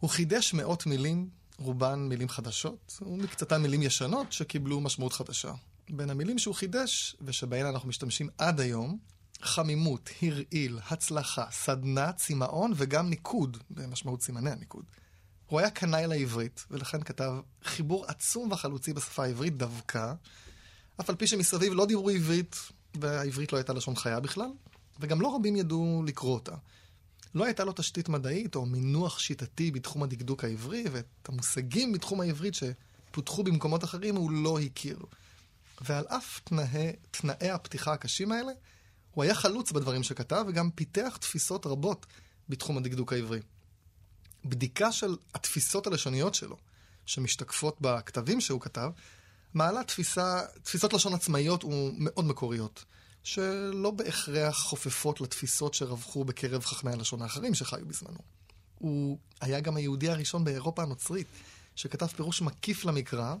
הוא חידש מאות מילים, רובן מילים חדשות, ומקצתן מילים ישנות שקיבלו משמעות חדשה. בין המילים שהוא חידש, ושבהן אנחנו משתמשים עד היום, חמימות, הרעיל, הצלחה, סדנה, צמאון וגם ניקוד, במשמעות סימני הניקוד. הוא היה קנאי לעברית, ולכן כתב חיבור עצום וחלוצי בשפה העברית דווקא, אף על פי שמסביב לא דיברו עברית, והעברית לא הייתה לשון חיה בכלל, וגם לא רבים ידעו לקרוא אותה. לא הייתה לו תשתית מדעית או מינוח שיטתי בתחום הדקדוק העברי, ואת המושגים בתחום העברית שפותחו במקומות אחרים הוא לא הכיר. ועל אף תנאי, תנאי הפתיחה הקשים האלה, הוא היה חלוץ בדברים שכתב, וגם פיתח תפיסות רבות בתחום הדקדוק העברי. בדיקה של התפיסות הלשוניות שלו, שמשתקפות בכתבים שהוא כתב, מעלה תפיסה, תפיסות לשון עצמאיות ומאוד מקוריות, שלא בהכרח חופפות לתפיסות שרווחו בקרב חכמי הלשון האחרים שחיו בזמנו. הוא היה גם היהודי הראשון באירופה הנוצרית, שכתב פירוש מקיף למקרא,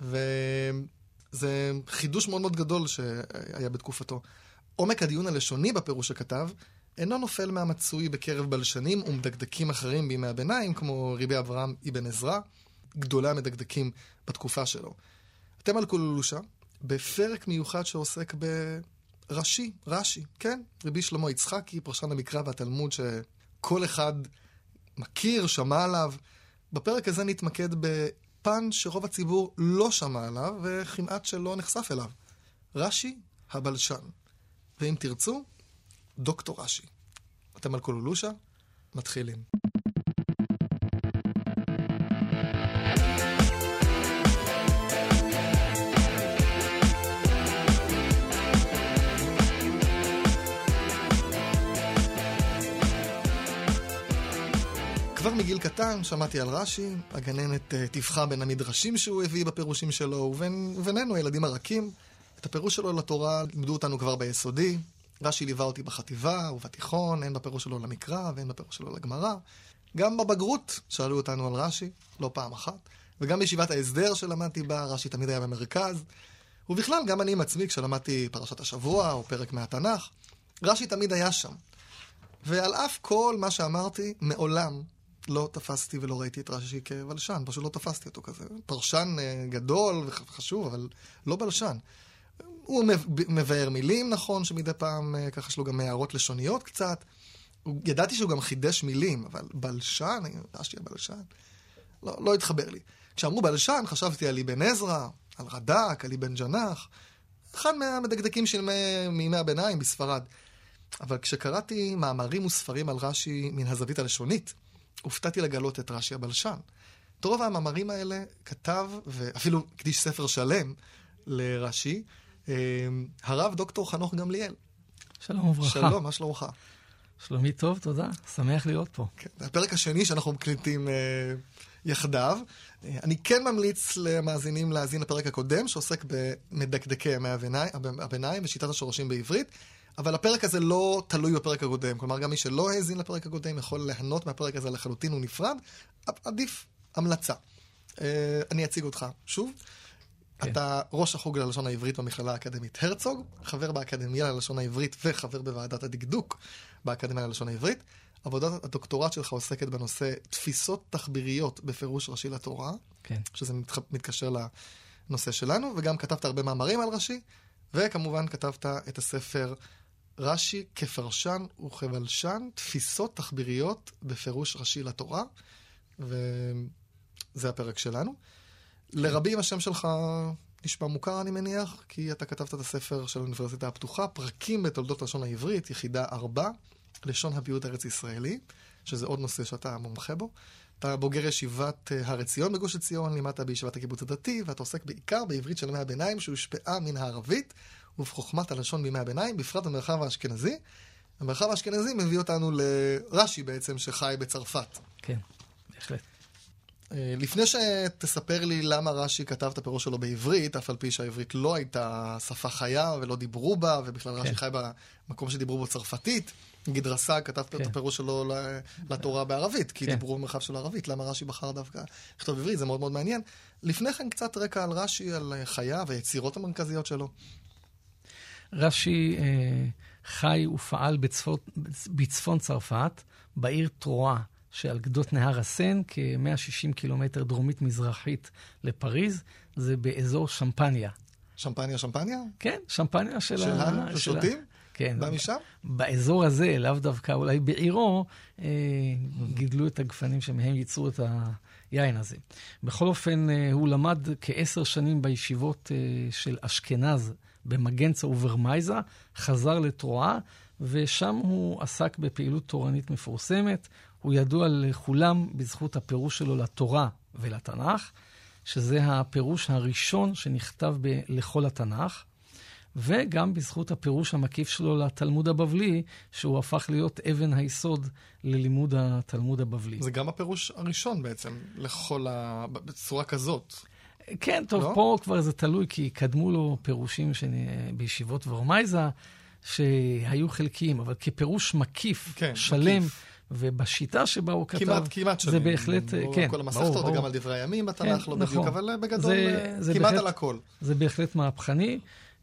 וזה חידוש מאוד מאוד גדול שהיה בתקופתו. עומק הדיון הלשוני בפירוש שכתב, אינו נופל מהמצוי בקרב בלשנים ומדקדקים אחרים בימי הביניים, כמו ריבי אברהם אבן עזרא, גדולי המדקדקים בתקופה שלו. אתם על קולולושה, בפרק מיוחד שעוסק ברש"י, רש"י, כן? רבי שלמה יצחקי, פרשן המקרא והתלמוד שכל אחד מכיר, שמע עליו. בפרק הזה נתמקד בפן שרוב הציבור לא שמע עליו וכמעט שלא נחשף אליו. רש"י הבלשן. ואם תרצו, דוקטור רש"י. אתם על קולולושה? מתחילים. מגיל קטן שמעתי על רש"י, הגננת אה, טיווחה בין המדרשים שהוא הביא בפירושים שלו, ובינינו, הילדים הרכים. את הפירוש שלו לתורה לימדו אותנו כבר ביסודי. רש"י ליווה אותי בחטיבה ובתיכון, הן בפירוש שלו למקרא והן בפירוש שלו לגמרא. גם בבגרות שאלו אותנו על רש"י, לא פעם אחת. וגם בישיבת ההסדר שלמדתי בה, רש"י תמיד היה במרכז. ובכלל, גם אני עם עצמי, כשלמדתי פרשת השבוע או פרק מהתנ"ך, רש"י תמיד היה שם. ועל אף כל מה שאמרתי, מעולם לא תפסתי ולא ראיתי את רש"י כבלשן, פשוט לא תפסתי אותו כזה. פרשן אה, גדול וחשוב, אבל לא בלשן. הוא מבאר מילים, נכון, שמדי פעם אה, ככה יש לו גם הערות לשוניות קצת. ידעתי שהוא גם חידש מילים, אבל בלשן, רש"י הבלשן, לא, לא התחבר לי. כשאמרו בלשן, חשבתי על אבן עזרא, על רד"ק, על אבן ג'נח, אחד מהמדקדקים של מימי הביניים בספרד. אבל כשקראתי מאמרים וספרים על רש"י מן הזווית הלשונית, הופתעתי לגלות את רש"י הבלשן. את רוב המאמרים האלה כתב, ואפילו הקדיש ספר שלם לרש"י, אה, הרב דוקטור חנוך גמליאל. שלום וברכה. שלום, מה שלומך? שלומי טוב, תודה. שמח להיות פה. כן, זה הפרק השני שאנחנו מקליטים אה, יחדיו. אה, אני כן ממליץ למאזינים להאזין לפרק הקודם, שעוסק במדקדקי ימי הביניים, הביניים ושיטת השורשים בעברית. אבל הפרק הזה לא תלוי בפרק הקודם. כלומר, גם מי שלא האזין לפרק הקודם יכול ליהנות מהפרק הזה לחלוטין, הוא נפרד. עדיף המלצה. אה, אני אציג אותך שוב. כן. אתה ראש החוג ללשון העברית במכללה האקדמית הרצוג, חבר באקדמיה ללשון העברית וחבר בוועדת הדקדוק באקדמיה ללשון העברית. עבודת הדוקטורט שלך עוסקת בנושא תפיסות תחביריות בפירוש ראשי לתורה, כן. שזה מתח... מתקשר לנושא שלנו, וגם כתבת הרבה מאמרים על רש"י, וכמובן כתבת את הספר רש"י כפרשן וכבלשן, תפיסות תחביריות בפירוש ראשי לתורה, וזה הפרק שלנו. לרבים השם שלך נשמע מוכר, אני מניח, כי אתה כתבת את הספר של האוניברסיטה הפתוחה, פרקים בתולדות לשון העברית, יחידה 4, לשון הפיוט הארץ-ישראלי, שזה עוד נושא שאתה מומחה בו. אתה בוגר ישיבת אה, הר עציון בגוש עציון, לימדת בישיבת הקיבוץ הדתי, ואתה עוסק בעיקר בעברית של ימי הביניים, שהושפעה מן הערבית, ובחוכמת הלשון בימי הביניים, בפרט במרחב האשכנזי. המרחב האשכנזי מביא אותנו לרש"י בעצם, שחי בצרפת. כן, בהחלט. אה, לפני שתספר לי למה רש"י כתב את הפירוש שלו בעברית, אף על פי שהעברית לא הייתה שפה חיה ולא דיברו בה, ובכלל כן. רש"י חי במקום שדיברו בו צרפתית. נגיד רס"ג כתב כן. את הפירוש שלו לתורה בערבית, כי כן. דיברו במרחב של ערבית. למה רש"י בחר דווקא לכתוב עברית? זה מאוד מאוד מעניין. לפני כן קצת רקע על רש"י, על חייו והיצירות המרכזיות שלו. רש"י אה, חי ופעל בצפון, בצפון צרפת, בעיר טרואה, שעל גדות נהר הסן, כ-160 קילומטר דרומית-מזרחית לפריז, זה באזור שמפניה. שמפניה, שמפניה? כן, שמפניה של שלנו? ה... ששותים? כן. בא משם? באזור הזה, לאו דווקא אולי בעירו, אה, גידלו את הגפנים שמהם ייצרו את היין הזה. בכל אופן, אה, הוא למד כעשר שנים בישיבות אה, של אשכנז במגנצה וברמייזה, חזר לתרועה, ושם הוא עסק בפעילות תורנית מפורסמת. הוא ידוע לכולם בזכות הפירוש שלו לתורה ולתנ"ך, שזה הפירוש הראשון שנכתב ב- לכל התנ"ך. וגם בזכות הפירוש המקיף שלו לתלמוד הבבלי, שהוא הפך להיות אבן היסוד ללימוד התלמוד הבבלי. זה גם הפירוש הראשון בעצם, לכל ה... בצורה כזאת. כן, טוב, לא? פה כבר זה תלוי, כי קדמו לו פירושים שאני, בישיבות ורמייזה, שהיו חלקיים, אבל כפירוש מקיף, כן, שלם, מקיף. ובשיטה שבה הוא כתב, כמעט, כמעט שלם. זה בהחלט, כן, כל המסכתות, וגם על דברי הימים בתנ"ך, כן, לא נכון. בדיוק, אבל בגדול, זה, זה כמעט בהחלט, על הכל. זה בהחלט מהפכני.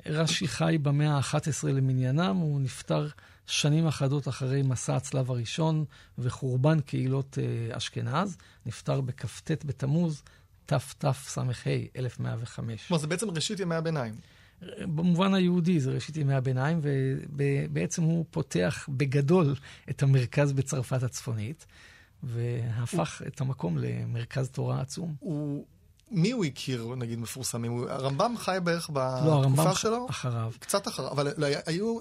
רש"י חי במאה ה-11 למניינם, הוא נפטר שנים אחדות אחרי מסע הצלב הראשון וחורבן קהילות אה, אשכנז, נפטר בכ"ט בתמוז, תתס"ה, 1105. כלומר, זה בעצם ראשית ימי הביניים. במובן היהודי זה ראשית ימי הביניים, ובעצם הוא פותח בגדול את המרכז בצרפת הצפונית, והפך את המקום למרכז תורה עצום. הוא מי הוא הכיר, נגיד, מפורסמים? הרמב"ם חי בערך בתקופה לא, הרמב"ם שלו? אחריו. קצת אחריו, אבל לא, היו,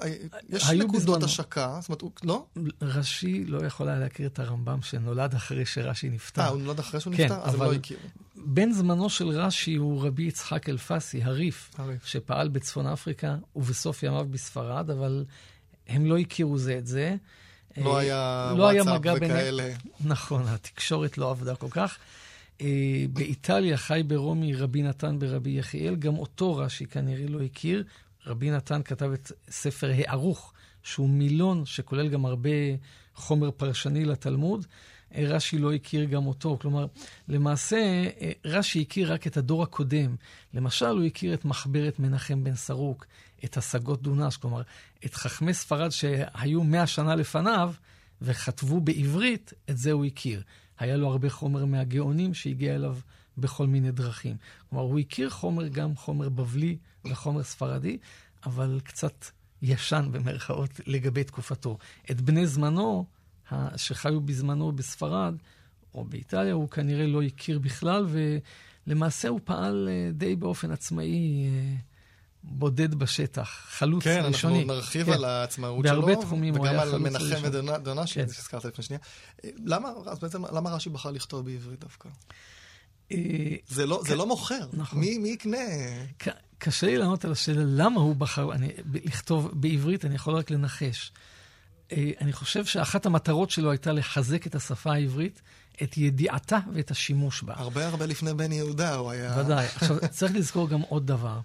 יש היו נקודות בזמנו. השקה, זאת אומרת, הוא, לא? רש"י לא יכול היה להכיר את הרמב"ם שנולד אחרי שרש"י נפטר. אה, הוא נולד אחרי שהוא כן, נפטר? אז הם לא הכירו. בן זמנו של רש"י הוא רבי יצחק אלפסי, הריף, הריף, שפעל בצפון אפריקה ובסוף ימיו בספרד, אבל הם לא הכירו זה את זה. לא היה לא וואטסאפ וכאלה. בין... נכון, התקשורת לא עבדה כל כך. אה, באיטליה חי ברומי רבי נתן ברבי יחיאל, גם אותו רש"י כנראה לא הכיר. רבי נתן כתב את ספר הערוך, שהוא מילון שכולל גם הרבה חומר פרשני לתלמוד. אה, רש"י לא הכיר גם אותו. כלומר, למעשה, אה, רש"י הכיר רק את הדור הקודם. למשל, הוא הכיר את מחברת מנחם בן סרוק, את השגות דונש, כלומר, את חכמי ספרד שהיו מאה שנה לפניו וכתבו בעברית, את זה הוא הכיר. היה לו הרבה חומר מהגאונים שהגיע אליו בכל מיני דרכים. כלומר, הוא הכיר חומר, גם חומר בבלי וחומר ספרדי, אבל קצת ישן במרכאות לגבי תקופתו. את בני זמנו, שחיו בזמנו בספרד או באיטליה, הוא כנראה לא הכיר בכלל, ולמעשה הוא פעל אה, די באופן עצמאי. אה, בודד בשטח, חלוץ כן, ראשוני. כן, אנחנו נרחיב כן. על העצמאות שלו. בהרבה תחומים הוא היה חלוץ ראשוני. וגם על מנחם ודונשי, כן. שהזכרת לפני שנייה. למה, אז בעצם, למה רש"י בחר לכתוב בעברית דווקא? אה, זה לא, זה לא מוכר. נכון. מי, מי יקנה? קשה לי לענות על השאלה למה הוא בחר אני, לכתוב בעברית, אני יכול רק לנחש. אה, אני חושב שאחת המטרות שלו הייתה לחזק את השפה העברית, את ידיעתה ואת השימוש בה. הרבה הרבה לפני בן יהודה הוא היה... ודאי. עכשיו, צריך לזכור גם עוד דבר.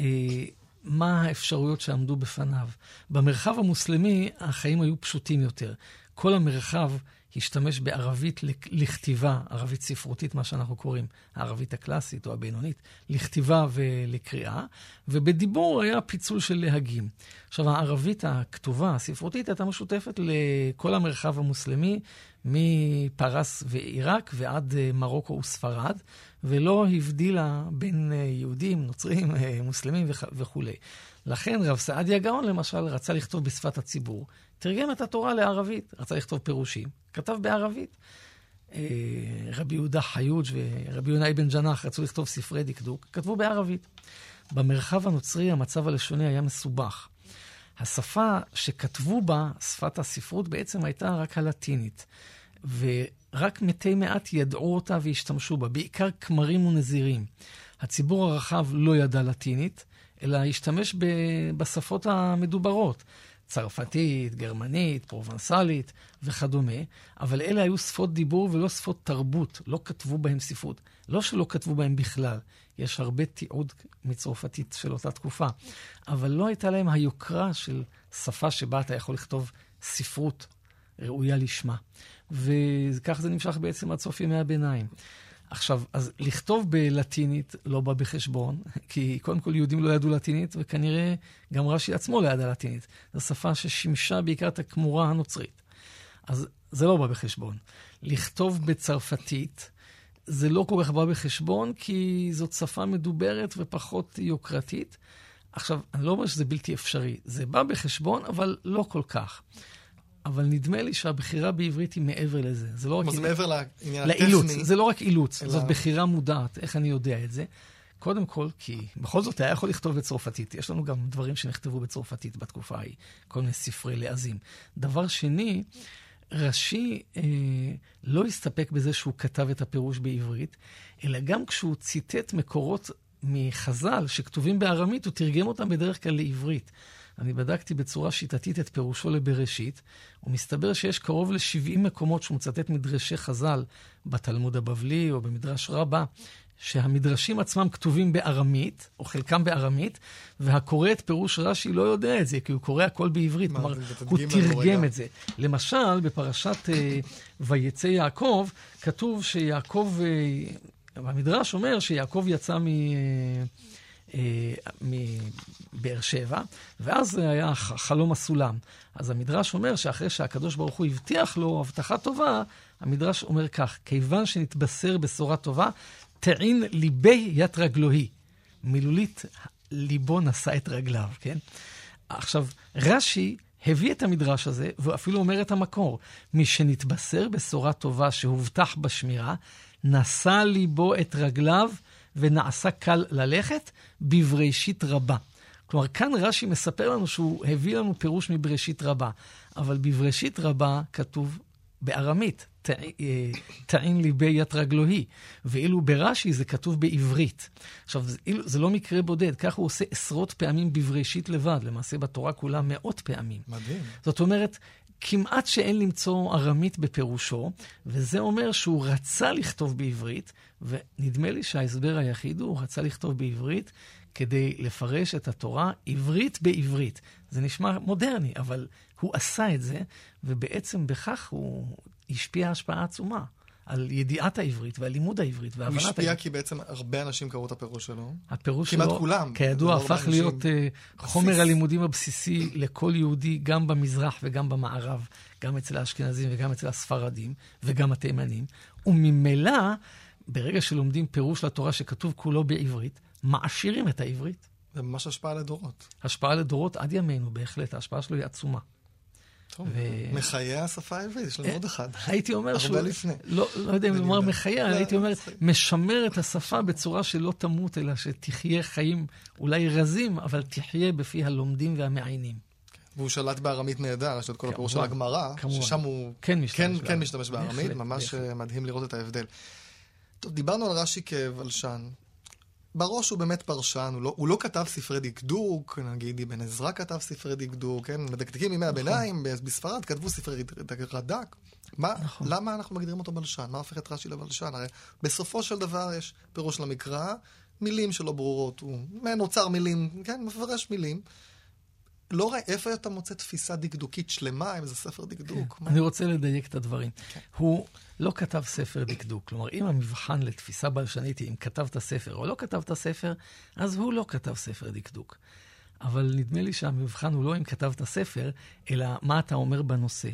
אה, מה האפשרויות שעמדו בפניו. במרחב המוסלמי החיים היו פשוטים יותר. כל המרחב השתמש בערבית לכתיבה, ערבית ספרותית, מה שאנחנו קוראים, הערבית הקלאסית או הבינונית, לכתיבה ולקריאה, ובדיבור היה פיצול של להגים. עכשיו, הערבית הכתובה, הספרותית, הייתה משותפת לכל המרחב המוסלמי, מפרס ועיראק ועד אה, מרוקו וספרד, ולא הבדילה בין אה, יהודים, נוצרים, אה, מוסלמים וכולי. לכן רב סעדיה גאון, למשל, רצה לכתוב בשפת הציבור, תרגם את התורה לערבית, רצה לכתוב פירושים, כתב בערבית. רבי יהודה חיוג ורבי יונה אבן ג'נח רצו לכתוב ספרי דקדוק, כתבו בערבית. במרחב הנוצרי המצב הלשוני היה מסובך. השפה שכתבו בה, שפת הספרות, בעצם הייתה רק הלטינית. ורק מתי מעט ידעו אותה והשתמשו בה, בעיקר כמרים ונזירים. הציבור הרחב לא ידע לטינית, אלא השתמש בשפות המדוברות. צרפתית, גרמנית, פרובנסלית וכדומה, אבל אלה היו שפות דיבור ולא שפות תרבות, לא כתבו בהם ספרות. לא שלא כתבו בהם בכלל, יש הרבה תיעוד מצרפתית של אותה תקופה, אבל לא הייתה להם היוקרה של שפה שבה אתה יכול לכתוב ספרות ראויה לשמה. וכך זה נמשך בעצם עד סוף ימי הביניים. עכשיו, אז לכתוב בלטינית לא בא בחשבון, כי קודם כל יהודים לא ידעו לטינית, וכנראה גם רש"י עצמו לא ידע לטינית. זו שפה ששימשה בעיקר את הכמורה הנוצרית. אז זה לא בא בחשבון. לכתוב בצרפתית, זה לא כל כך בא בחשבון, כי זאת שפה מדוברת ופחות יוקרתית. עכשיו, אני לא אומר שזה בלתי אפשרי, זה בא בחשבון, אבל לא כל כך. אבל נדמה לי שהבחירה בעברית היא מעבר לזה. זה לא רק... זה מעבר לעניין לאילוץ. הטכני. זה לא רק אילוץ, אלא... זאת בחירה מודעת, איך אני יודע את זה. קודם כל, כי בכל זאת היה יכול לכתוב בצרפתית. יש לנו גם דברים שנכתבו בצרפתית בתקופה ההיא, כל מיני ספרי לעזים. דבר שני, רש"י אה, לא הסתפק בזה שהוא כתב את הפירוש בעברית, אלא גם כשהוא ציטט מקורות מחז"ל שכתובים בארמית, הוא תרגם אותם בדרך כלל לעברית. אני בדקתי בצורה שיטתית את פירושו לבראשית, ומסתבר שיש קרוב ל-70 מקומות שהוא מצטט מדרשי חז"ל בתלמוד הבבלי או במדרש רבה, שהמדרשים עצמם כתובים בארמית, או חלקם בארמית, והקורא את פירוש רש"י לא יודע את זה, כי הוא קורא הכל בעברית, כלומר, הוא תרגם את זה. למשל, בפרשת uh, ויצא יעקב, כתוב שיעקב, uh, המדרש אומר שיעקב יצא מ... Uh, מבאר שבע, ואז היה חלום הסולם. אז המדרש אומר שאחרי שהקדוש ברוך הוא הבטיח לו הבטחה טובה, המדרש אומר כך, כיוון שנתבשר בשורה טובה, תעין ליבי ית רגלוהי. מילולית, ליבו נשא את רגליו, כן? עכשיו, רש"י הביא את המדרש הזה, והוא אפילו אומר את המקור. מי שנתבשר בשורה טובה שהובטח בשמירה, נשא ליבו את רגליו ונעשה קל ללכת בבראשית רבה. כלומר, כאן רש"י מספר לנו שהוא הביא לנו פירוש מבראשית רבה, אבל בבראשית רבה כתוב בארמית, תעין ליבי ית רגלוהי, ואילו ברש"י זה כתוב בעברית. עכשיו, זה, זה לא מקרה בודד, כך הוא עושה עשרות פעמים בבראשית לבד, למעשה בתורה כולה מאות פעמים. מדהים. זאת אומרת, כמעט שאין למצוא ארמית בפירושו, וזה אומר שהוא רצה לכתוב בעברית, ונדמה לי שההסבר היחיד הוא, הוא רצה לכתוב בעברית כדי לפרש את התורה עברית בעברית. זה נשמע מודרני, אבל הוא עשה את זה, ובעצם בכך הוא השפיע השפעה עצומה. על ידיעת העברית ועל לימוד העברית והבנת העברית. הוא השפיע כי בעצם הרבה אנשים קראו את הפירוש שלו. הפירוש כמעט שלו, כולם. כידוע, הפך. להיות uh, חומר הלימודים הבסיסי לכל יהודי, גם במזרח וגם במערב, גם אצל האשכנזים וגם אצל הספרדים וגם התימנים. וממילא, ברגע שלומדים פירוש לתורה שכתוב כולו בעברית, מעשירים את העברית. זה ממש השפעה לדורות. השפעה לדורות עד ימינו, בהחלט. ההשפעה שלו היא עצומה. טוב, ו... מחיי השפה העברית, יש לנו עוד אחד. הייתי אומר שהוא... הרבה לפני. לא, לא יודע אם לומר מחייה, לא, הייתי אומר, משמר את השפה בצורה שלא תמות, אלא שתחיה חיים אולי רזים, אבל תחיה בפי הלומדים והמעיינים. והוא שלט בארמית נהדר, יש לו את כל הפירוש של הגמרא, ששם הוא כן משתמש, כן, כן משתמש בארמית, ממש מדהים לראות את ההבדל. טוב, דיברנו על רש"י כבלשן, בראש הוא באמת פרשן, הוא לא, הוא לא כתב ספרי דקדוק, נגיד אבן עזרא כתב ספרי דקדוק, כן? מדקדקים ימי נכון. הביניים, בספרד כתבו ספרי רד"ק. מה, נכון. למה אנחנו מגדירים אותו בלשן? מה הופך את רש"י לבלשן? הרי בסופו של דבר יש פירוש למקרא, מילים שלא ברורות, הוא אוצר מילים, כן? מפרש מילים. לא רואה איפה אתה מוצא תפיסה דקדוקית שלמה, אם זה ספר דקדוק. אני רוצה לדייק את הדברים. כן. הוא לא כתב ספר דקדוק. כלומר, אם המבחן לתפיסה בלשנית היא אם כתבת ספר או לא כתבת ספר, אז הוא לא כתב ספר דקדוק. אבל נדמה לי שהמבחן הוא לא אם כתבת ספר, אלא מה אתה אומר בנושא.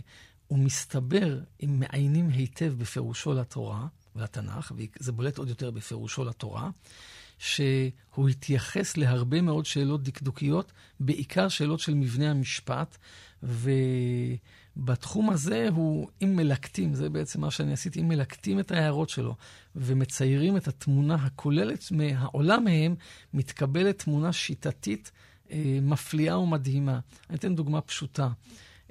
הוא מסתבר, אם מעיינים היטב בפירושו לתורה ולתנ"ך, וזה בולט עוד יותר בפירושו לתורה, שהוא התייחס להרבה מאוד שאלות דקדוקיות, בעיקר שאלות של מבנה המשפט, ובתחום הזה הוא, אם מלקטים, זה בעצם מה שאני עשיתי, אם מלקטים את ההערות שלו ומציירים את התמונה הכוללת מהעולם מהם, מתקבלת תמונה שיטתית אה, מפליאה ומדהימה. אני אתן דוגמה פשוטה.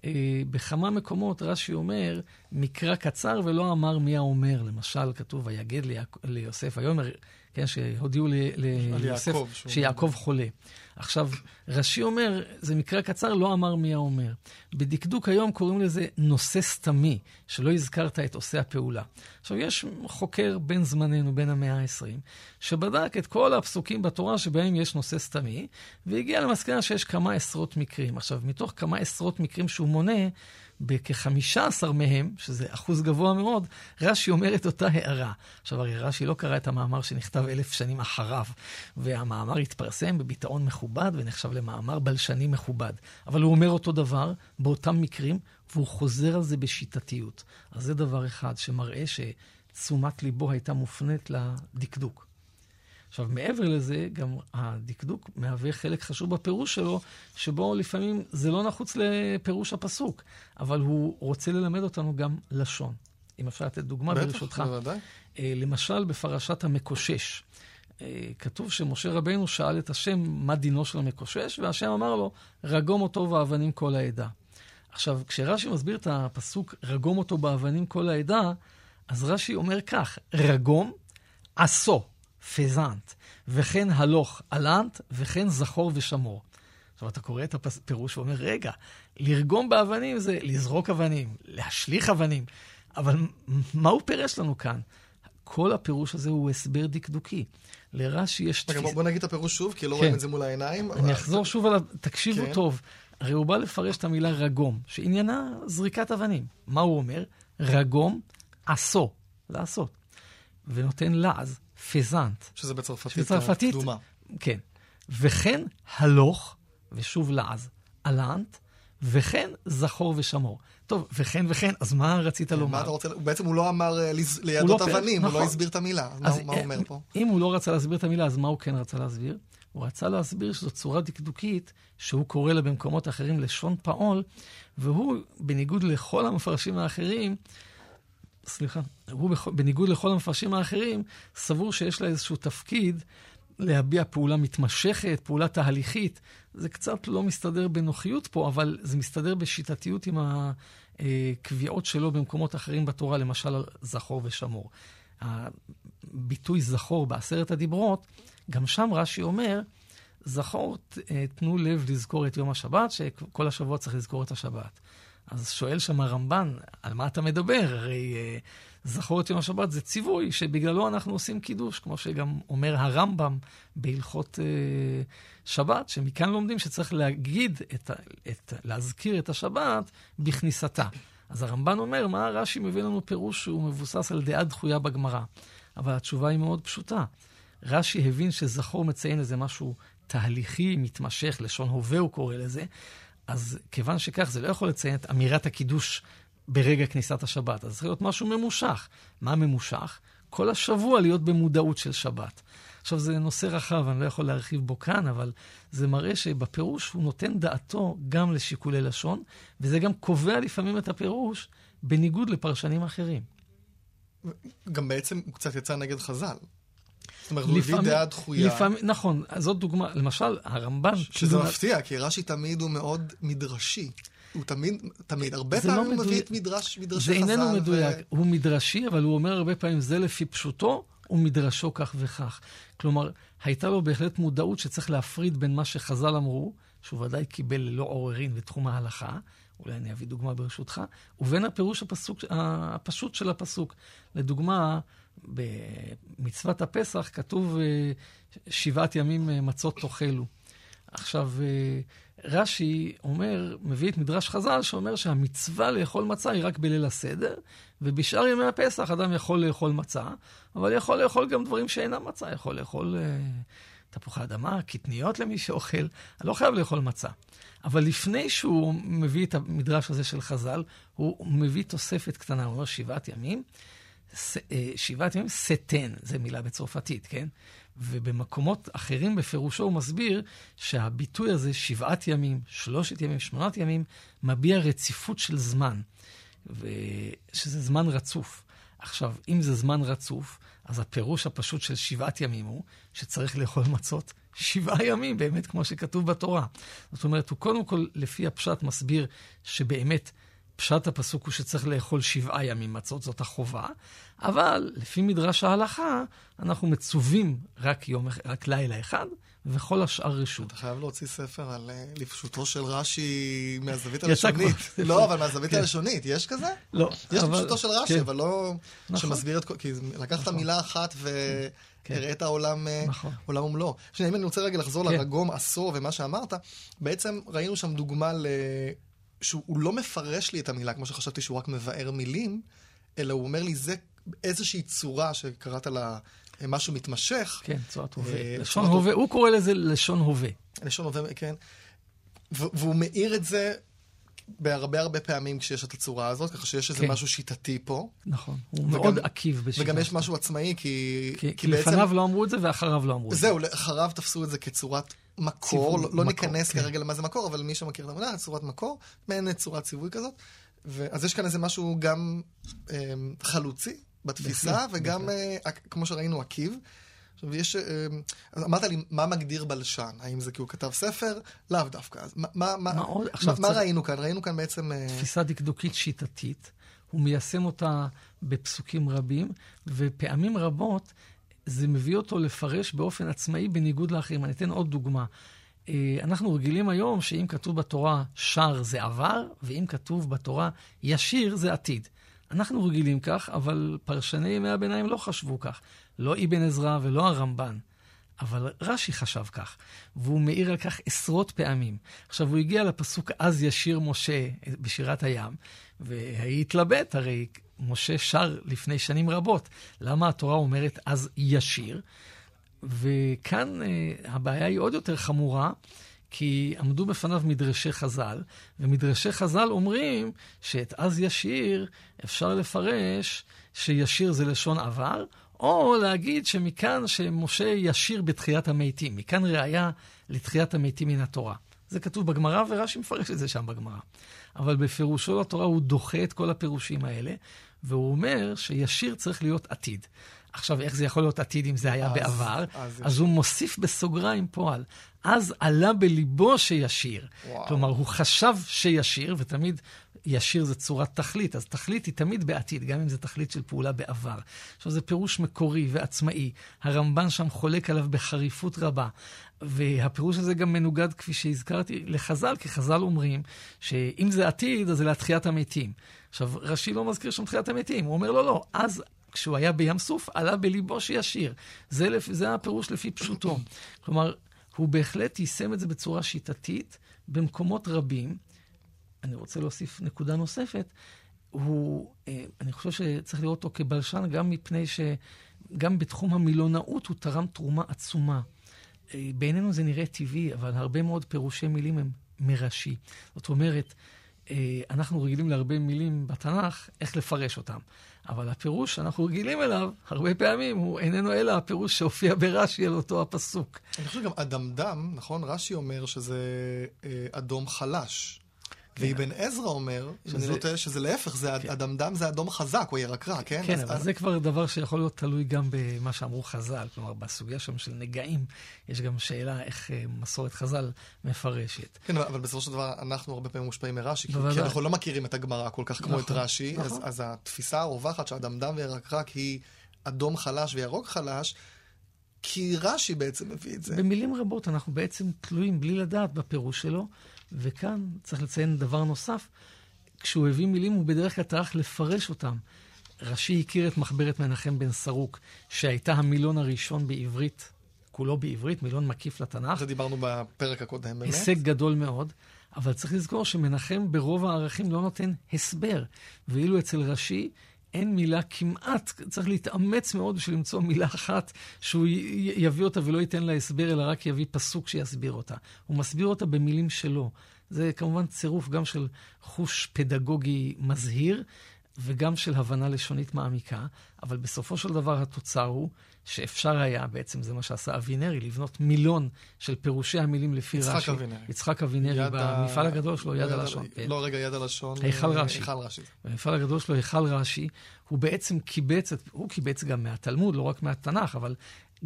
אה, בכמה מקומות רש"י אומר, מקרא קצר ולא אמר מי האומר. למשל, כתוב, ויגד ליוסף, ויאמר כן, שהודיעו ליוסף שיעקב חולה. עכשיו, רש"י אומר, זה מקרה קצר, לא אמר מי האומר. בדקדוק היום קוראים לזה נושא סתמי, שלא הזכרת את עושה הפעולה. עכשיו, יש חוקר בן זמננו, בן המאה ה-20, שבדק את כל הפסוקים בתורה שבהם יש נושא סתמי, והגיע למסקנה שיש כמה עשרות מקרים. עכשיו, מתוך כמה עשרות מקרים שהוא מונה, בכ-15 מהם, שזה אחוז גבוה מאוד, רש"י אומר את אותה הערה. עכשיו, הרי רש"י לא קרא את המאמר שנכתב אלף שנים אחריו, והמאמר התפרסם בביטאון מכובד ונחשב למאמר בלשני מכובד. אבל הוא אומר אותו דבר באותם מקרים, והוא חוזר על זה בשיטתיות. אז זה דבר אחד שמראה שתשומת ליבו הייתה מופנית לדקדוק. עכשיו, מעבר לזה, גם הדקדוק מהווה חלק חשוב בפירוש שלו, שבו לפעמים זה לא נחוץ לפירוש הפסוק, אבל הוא רוצה ללמד אותנו גם לשון. אם אפשר לתת דוגמה בטח, ברשותך. בוודאי. אה, למשל, בפרשת המקושש, אה, כתוב שמשה רבנו שאל את השם מה דינו של המקושש, והשם אמר לו, רגום אותו באבנים כל העדה. עכשיו, כשרש"י מסביר את הפסוק, רגום אותו באבנים כל העדה, אז רש"י אומר כך, רגום עשו, פזנט, וכן הלוך עלנט, וכן זכור ושמור. עכשיו, אתה קורא את הפירוש ואומר, רגע, לרגום באבנים זה לזרוק אבנים, להשליך אבנים, אבל מה הוא פירש לנו כאן? כל הפירוש הזה הוא הסבר דקדוקי. לרש"י יש רגע, בוא, בוא נגיד את הפירוש שוב, כי לא כן. רואים את זה מול העיניים. אני אבל- אחזור שוב על ה... תקשיבו כן. טוב. הרי הוא בא לפרש את המילה רגום, שעניינה זריקת אבנים. מה הוא אומר? רגום, עשו, לעשות. ונותן לעז, פזנט. שזה בצרפתית הקדומה. כן. וכן הלוך, ושוב לעז, עלנט, וכן זכור ושמור. טוב, וכן וכן, אז מה רצית מה לומר? אתה רוצה, בעצם הוא לא אמר אה, לידות לא אבנים, הוא לא נכון. הסביר את המילה. אז מה הוא- מה הוא אה, אומר פה? אם הוא לא רצה להסביר את המילה, אז מה הוא כן רצה להסביר? הוא רצה להסביר שזו צורה דקדוקית, שהוא קורא לה במקומות אחרים לשון פעול, והוא, בניגוד לכל המפרשים האחרים, סליחה, הוא בניגוד לכל המפרשים האחרים, סבור שיש לה איזשהו תפקיד להביע פעולה מתמשכת, פעולה תהליכית. זה קצת לא מסתדר בנוחיות פה, אבל זה מסתדר בשיטתיות עם הקביעות שלו במקומות אחרים בתורה, למשל על זכור ושמור. הביטוי זכור בעשרת הדיברות, גם שם רש"י אומר, זכור, תנו לב לזכור את יום השבת, שכל השבוע צריך לזכור את השבת. אז שואל שם הרמב"ן, על מה אתה מדבר? הרי אה, זכור את יום השבת זה ציווי שבגללו אנחנו עושים קידוש, כמו שגם אומר הרמב"ם בהלכות אה, שבת, שמכאן לומדים שצריך להגיד, את, את, להזכיר את השבת בכניסתה. אז הרמב"ן אומר, מה רש"י מביא לנו פירוש שהוא מבוסס על דעה דחויה בגמרא. אבל התשובה היא מאוד פשוטה. רש"י הבין שזכור מציין איזה משהו תהליכי, מתמשך, לשון הווה הוא קורא לזה, אז כיוון שכך זה לא יכול לציין את אמירת הקידוש ברגע כניסת השבת, אז צריך להיות משהו ממושך. מה ממושך? כל השבוע להיות במודעות של שבת. עכשיו, זה נושא רחב, אני לא יכול להרחיב בו כאן, אבל זה מראה שבפירוש הוא נותן דעתו גם לשיקולי לשון, וזה גם קובע לפעמים את הפירוש בניגוד לפרשנים אחרים. גם בעצם הוא קצת יצא נגד חז"ל. זאת אומרת, הוא הביא לפעמים- דעה דחויה, לפעמים, נכון, זאת דוגמה, למשל, הרמב"ן... שזה כאילו- מפתיע, כי רש"י תמיד הוא מאוד מדרשי. הוא תמיד, תמיד, הרבה זה לא פעמים הוא מביא מדויק. את מדרש, מדרשי זה חז"ל. איננו ו- מדויק, הוא מדרשי, אבל הוא אומר הרבה פעמים, זה לפי פשוטו ומדרשו כך וכך. כלומר, הייתה לו בהחלט מודעות שצריך להפריד בין מה שחז"ל אמרו, שהוא ודאי קיבל ללא עוררין בתחום ההלכה, אולי אני אביא דוגמה ברשותך, ובין הפירוש הפסוק, הפשוט של הפסוק. לדוגמה, במצוות הפסח כתוב אה, שבעת ימים אה, מצות תאכלו. עכשיו, אה, רש"י אומר, מביא את מדרש חז"ל, שאומר שהמצווה לאכול מצה היא רק בליל הסדר, ובשאר ימי הפסח אדם יכול לאכול מצה, אבל יכול לאכול גם דברים שאינם מצה, יכול לאכול תפוחי אדמה, קטניות למי שאוכל, לא חייב לאכול מצה. אבל לפני שהוא מביא את המדרש הזה של חז"ל, הוא מביא תוספת קטנה, הוא אומר שבעת ימים, ס- אה, שבעת ימים סטן, זו מילה בצרפתית, כן? ובמקומות אחרים בפירושו הוא מסביר שהביטוי הזה, שבעת ימים, שלושת ימים, שמונת ימים, מביע רציפות של זמן, ושזה זמן רצוף. עכשיו, אם זה זמן רצוף, אז הפירוש הפשוט של שבעת ימים הוא שצריך לאכול מצות שבעה ימים, באמת כמו שכתוב בתורה. זאת אומרת, הוא קודם כל, לפי הפשט, מסביר שבאמת פשט הפסוק הוא שצריך לאכול שבעה ימים מצות, זאת החובה, אבל לפי מדרש ההלכה, אנחנו מצווים רק, יום, רק לילה אחד, וכל השאר רשות. אתה חייב להוציא ספר על אה, לפשוטו של רש"י מהזווית הלשונית. לא, אבל מהזווית כן. הלשונית, יש כזה? לא, יש לפשוטו של רש"י, כן, אבל לא... נכון. שמסביר את כל... כי לקחת נכון. מילה אחת כן. והראית עולם אה, נכון. עולם ומלואו. עכשיו, אם אני רוצה רגע לחזור כן. לרגום עשור ומה שאמרת, בעצם ראינו שם דוגמה ל... שהוא לא מפרש לי את המילה, כמו שחשבתי שהוא רק מבאר מילים, אלא הוא אומר לי, זה איזושהי צורה שקראת לה משהו מתמשך, כן, צורת הווה. אה, לשון הווה, הוא קורא לזה לשון הווה. לשון הווה, כן. והוא מאיר את זה בהרבה הרבה פעמים כשיש את הצורה הזאת, ככה שיש איזה כן. משהו שיטתי פה. נכון, הוא וגם- מאוד עקיב בשיטה. וגם יש משהו עצמאי, כי, כי, כי לפניו לא אמרו את זה ואחריו לא אמרו את זה. זהו, אחריו תפסו את זה כצורת מקור, ציווי, לא, לא מקור, ניכנס כן. כרגע למה זה מקור, אבל מי שמכיר את המונח, צורת מקור, מעין צורת ציווי כזאת. ו... אז יש כאן איזה משהו גם אה, חלוצי בתפיסה, וגם, אה, כמו שראינו, עקיב. עכשיו, יש... אה, אז אמרת לי, מה מגדיר בלשן? האם זה כי הוא כתב ספר? לאו דווקא. אז מה, מה, מה, עוד? מה, עכשיו מה צריך- ראינו כאן? ראינו כאן בעצם... אה, תפיסה דקדוקית שיטתית, הוא מיישם אותה בפסוקים רבים, ופעמים רבות זה מביא אותו לפרש באופן עצמאי בניגוד לאחרים. אני אתן עוד דוגמה. אנחנו רגילים היום שאם כתוב בתורה שר זה עבר, ואם כתוב בתורה ישיר זה עתיד. אנחנו רגילים כך, אבל פרשני ימי הביניים לא חשבו כך. לא אבן עזרא ולא הרמב"ן. אבל רש"י חשב כך, והוא מעיר על כך עשרות פעמים. עכשיו, הוא הגיע לפסוק אז ישיר משה בשירת הים, והתלבט, הרי משה שר לפני שנים רבות. למה התורה אומרת אז ישיר? וכאן אה, הבעיה היא עוד יותר חמורה, כי עמדו בפניו מדרשי חז"ל, ומדרשי חז"ל אומרים שאת אז ישיר אפשר לפרש שישיר זה לשון עבר, או להגיד שמכאן שמשה ישיר בתחיית המתים, מכאן ראיה לתחיית המתים מן התורה. זה כתוב בגמרא, ורש"י מפרש את זה שם בגמרא. אבל בפירושו לתורה הוא דוחה את כל הפירושים האלה, והוא אומר שישיר צריך להיות עתיד. עכשיו, איך זה יכול להיות עתיד אם זה היה אז- בעבר? אז אז הוא מוסיף בסוגריים פועל. אז עלה בליבו שישיר. וואו. כלומר, הוא חשב שישיר, ותמיד ישיר זה צורת תכלית, אז תכלית היא תמיד בעתיד, גם אם זה תכלית של פעולה בעבר. עכשיו, זה פירוש מקורי ועצמאי. הרמב"ן שם חולק עליו בחריפות רבה. והפירוש הזה גם מנוגד, כפי שהזכרתי, לחז"ל, כי חז"ל אומרים שאם זה עתיד, אז זה לתחיית המתים. עכשיו, רש"י לא מזכיר שם תחיית המתים, הוא אומר, לא, לא, אז כשהוא היה בים סוף, עלה בליבו שישיר. זה, לפ... זה הפירוש לפי פשוטו. כלומר, הוא בהחלט יישם את זה בצורה שיטתית במקומות רבים. אני רוצה להוסיף נקודה נוספת. הוא, אה, אני חושב שצריך לראות אותו כבלשן גם מפני שגם בתחום המילונאות הוא תרם תרומה עצומה. אה, בעינינו זה נראה טבעי, אבל הרבה מאוד פירושי מילים הם מרש"י. זאת אומרת, אה, אנחנו רגילים להרבה מילים בתנ"ך, איך לפרש אותם. אבל הפירוש שאנחנו רגילים אליו, הרבה פעמים, הוא איננו אלא הפירוש שהופיע ברש"י על אותו הפסוק. אני חושב גם אדמדם, נכון? רש"י אומר שזה אה, אדום חלש. ואבן עזרא אומר, אם אני לא טועה, שזה להפך, זה אדמדם זה אדום חזק או ירקרק, כן? כן, אבל זה כבר דבר שיכול להיות תלוי גם במה שאמרו חז"ל. כלומר, בסוגיה שם של נגעים, יש גם שאלה איך אה, מסורת חז"ל מפרשת. כן, אבל בסופו של דבר אנחנו הרבה פעמים מושפעים מרש"י, כי-. אנחנו לא מכירים את הגמרא כל כך כמו את נכון, רש"י, אז- נכון. אז התפיסה הרווחת שאדמדם וירקרק היא אדום חלש וירוק חלש, כי רש"י בעצם מביא את זה. במילים רבות אנחנו בעצם תלויים בלי לדעת בפירוש שלו, וכאן צריך לציין דבר נוסף, כשהוא הביא מילים הוא בדרך כלל טרח לפרש אותם. רש"י הכיר את מחברת מנחם בן סרוק, שהייתה המילון הראשון בעברית, כולו בעברית, מילון מקיף לתנ"ך. זה דיברנו בפרק הקודם, באמת. הישג גדול מאוד, אבל צריך לזכור שמנחם ברוב הערכים לא נותן הסבר, ואילו אצל רש"י אין מילה כמעט, צריך להתאמץ מאוד בשביל למצוא מילה אחת שהוא יביא אותה ולא ייתן לה הסבר, אלא רק יביא פסוק שיסביר אותה. הוא מסביר אותה במילים שלו. זה כמובן צירוף גם של חוש פדגוגי מזהיר, וגם של הבנה לשונית מעמיקה, אבל בסופו של דבר התוצר הוא שאפשר היה, בעצם זה מה שעשה אבינרי, לבנות מילון של פירושי המילים לפי יצחק רש"י. אבינרי. יצחק אבינרי יד ה- במפעל הגדול שלו, יד הלשון. כן. לא, רגע, יד הלשון. היכל אה, רש"י. היכל רש"י. במפעל הגדול שלו, היכל רש"י, הוא בעצם קיבץ, את, הוא קיבץ גם מהתלמוד, לא רק מהתנ"ך, אבל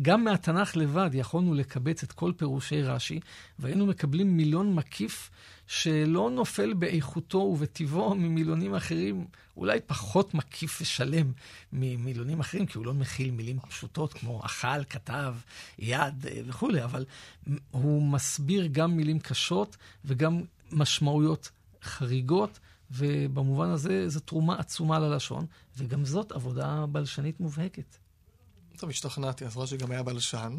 גם מהתנ"ך לבד יכולנו לקבץ את כל פירושי רש"י, והיינו מקבלים מילון מקיף שלא נופל באיכותו ובטיבו ממילונים אחרים, אולי פחות מקיף ושלם ממילונים אחרים, כי הוא לא מכיל מילים פשוטות כמו אכל, כתב, יד אה, וכולי, אבל הוא מסביר גם מילים קשות וגם משמעויות חריגות. ובמובן הזה זו תרומה עצומה ללשון, וגם זאת עבודה בלשנית מובהקת. טוב, השתכנעתי, אז רש"י גם היה בלשן.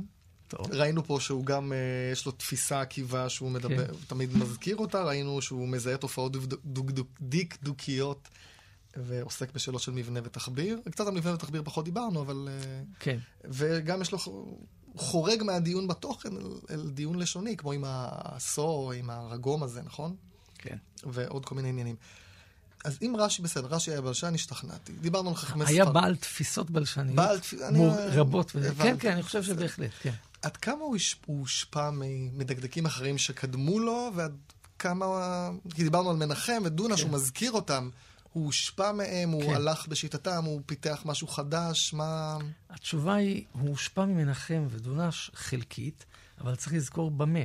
טוב. ראינו פה שהוא גם, אה, יש לו תפיסה עקיבה שהוא מדבר, כן. תמיד מזכיר אותה, ראינו שהוא מזהה תופעות דוק- דוק- דוק- דקדוקיות ועוסק בשאלות של מבנה ותחביר. קצת על מבנה ותחביר פחות דיברנו, אבל... אה, כן, וגם יש לו, חורג מהדיון בתוכן אל, אל דיון לשוני, כמו עם העשור, עם הרגום הזה, נכון? כן. ועוד כל מיני עניינים. אז אם רש"י בסדר, רש"י היה בלשן, השתכנעתי. דיברנו על חכמי ספרד. היה בעל תפיסות בלשניות. בעל תפיסות, אני... רבות. הבנתי. כן, כן, אני חושב שבהחלט, כן. עד כמה הוא הש- הוא הושפע מדקדקים אחרים שקדמו לו, ועד כמה... כי דיברנו על מנחם ודונה, שהוא מזכיר אותם. הוא הושפע מהם, הוא כן. הלך בשיטתם, הוא פיתח משהו חדש, מה... התשובה היא, הוא הושפע ממנחם ודונש חלקית, אבל צריך לזכור במה.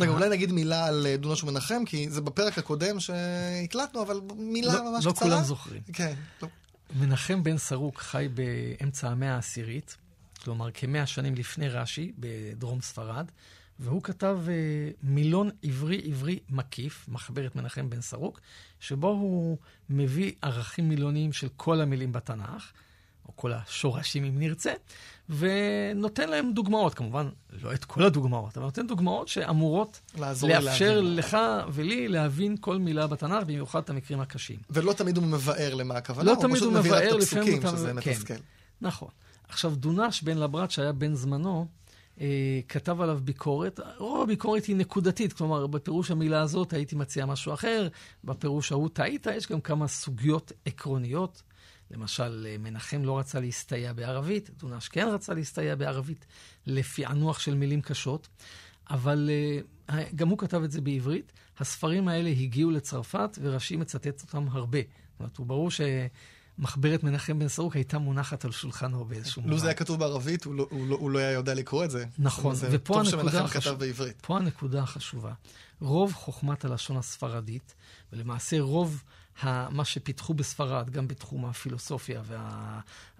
רגע, אולי נגיד מילה על אה, דונה ומנחם, כי זה בפרק הקודם שהקלטנו, אבל מילה לא- ממש לא קצרה. כולם זוכרים. כן. לא. מנחם בן סרוק חי באמצע המאה העשירית, כלומר כמאה שנים לפני רש"י, בדרום ספרד, והוא כתב אה, מילון עברי-עברי מקיף, מחברת מנחם בן סרוק, שבו הוא מביא ערכים מילוניים של כל המילים בתנ"ך, או כל השורשים אם נרצה, ונותן להם דוגמאות, כמובן, לא את כל הדוגמאות, אבל נותן דוגמאות שאמורות לאפשר להבין. לך ולי להבין כל מילה בתנ"ך, במיוחד את המקרים הקשים. ולא תמיד הוא מבאר למה הכוונה, לא הוא פשוט מביא אתה- שזה כן. מתסכל. נכון. עכשיו, דונש בן לברת, שהיה בן זמנו, אה, כתב עליו ביקורת. רוב הביקורת היא נקודתית, כלומר, בפירוש המילה הזאת הייתי מציע משהו אחר, בפירוש ההוא טעית, יש גם כמה סוגיות עקרוניות. למשל, אה, מנחם לא רצה להסתייע בערבית, דונש כן רצה להסתייע בערבית לפענוח של מילים קשות, אבל אה, גם הוא כתב את זה בעברית. הספרים האלה הגיעו לצרפת, ורש"י מצטט אותם הרבה. זאת אומרת, הוא ברור שמחברת מנחם בן סרוק הייתה מונחת על שולחנו באיזשהו לו זה היה כתוב בערבית, הוא לא- הוא לא- הוא לא היה יודע לקרוא את זה. נכון, זה ופה הנקודה בעברית. פה הנקודה החשובה. רוב חוכמת הלשון הספרדית, ולמעשה רוב מה שפיתחו בספרד, גם בתחום הפילוסופיה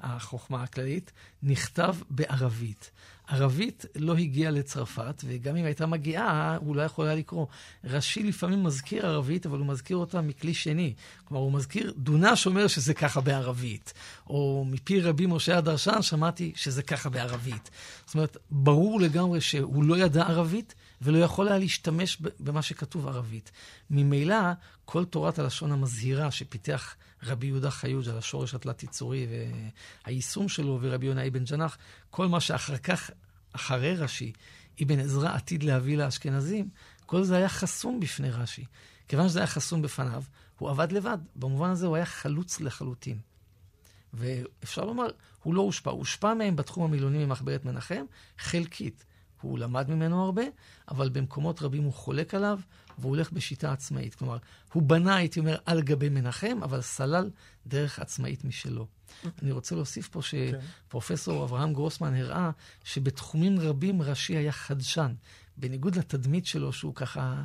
והחוכמה הכללית, נכתב בערבית. ערבית לא הגיעה לצרפת, וגם אם הייתה מגיעה, הוא לא יכול היה לקרוא. רש"י לפעמים מזכיר ערבית, אבל הוא מזכיר אותה מכלי שני. כלומר, הוא מזכיר, דונש אומר שזה ככה בערבית. או מפי רבי משה הדרשן שמעתי שזה ככה בערבית. זאת אומרת, ברור לגמרי שהוא לא ידע ערבית, ולא יכול היה להשתמש במה שכתוב ערבית. ממילא, כל תורת הלשון המזהירה שפיתח רבי יהודה חיוד על השורש התלת-יצורי והיישום שלו, ורבי יונה אבן ג'נח, כל מה שאחר כך, אחרי רש"י, אבן עזרא עתיד להביא לאשכנזים, כל זה היה חסום בפני רש"י. כיוון שזה היה חסום בפניו, הוא עבד לבד. במובן הזה הוא היה חלוץ לחלוטין. ואפשר לומר, הוא לא הושפע. הוא הושפע מהם בתחום המילוני ממחברת מנחם, חלקית. הוא למד ממנו הרבה, אבל במקומות רבים הוא חולק עליו, והוא הולך בשיטה עצמאית. כלומר, הוא בנה, הייתי אומר, על גבי מנחם, אבל סלל דרך עצמאית משלו. אני רוצה להוסיף פה שפרופסור אברהם גרוסמן הראה שבתחומים רבים רש"י היה חדשן. בניגוד לתדמית שלו, שהוא ככה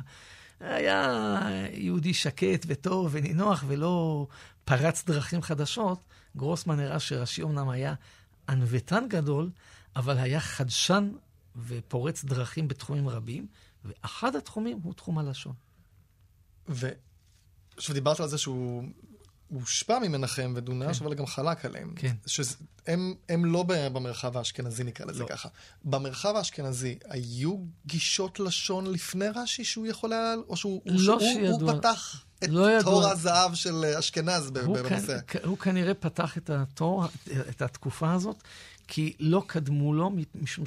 היה יהודי שקט וטוב ונינוח ולא פרץ דרכים חדשות, גרוסמן הראה שרש"י אומנם היה ענוותן גדול, אבל היה חדשן ופורץ דרכים בתחומים רבים, ואחד התחומים הוא תחום הלשון. ועכשיו דיברת על זה שהוא הוא הושפע ממנחם ודונש, כן. אבל גם חלק עליהם. כן. שהם הם לא במרחב האשכנזי, נקרא לזה לא. ככה. במרחב האשכנזי, היו גישות לשון לפני רש"י שהוא יכול היה, או שהוא לא שהוא, שידוע. הוא פתח את לא. תור הזהב של אשכנז בנושא? כ- הוא כנראה פתח את התור, את התקופה הזאת, כי לא קדמו לו, משום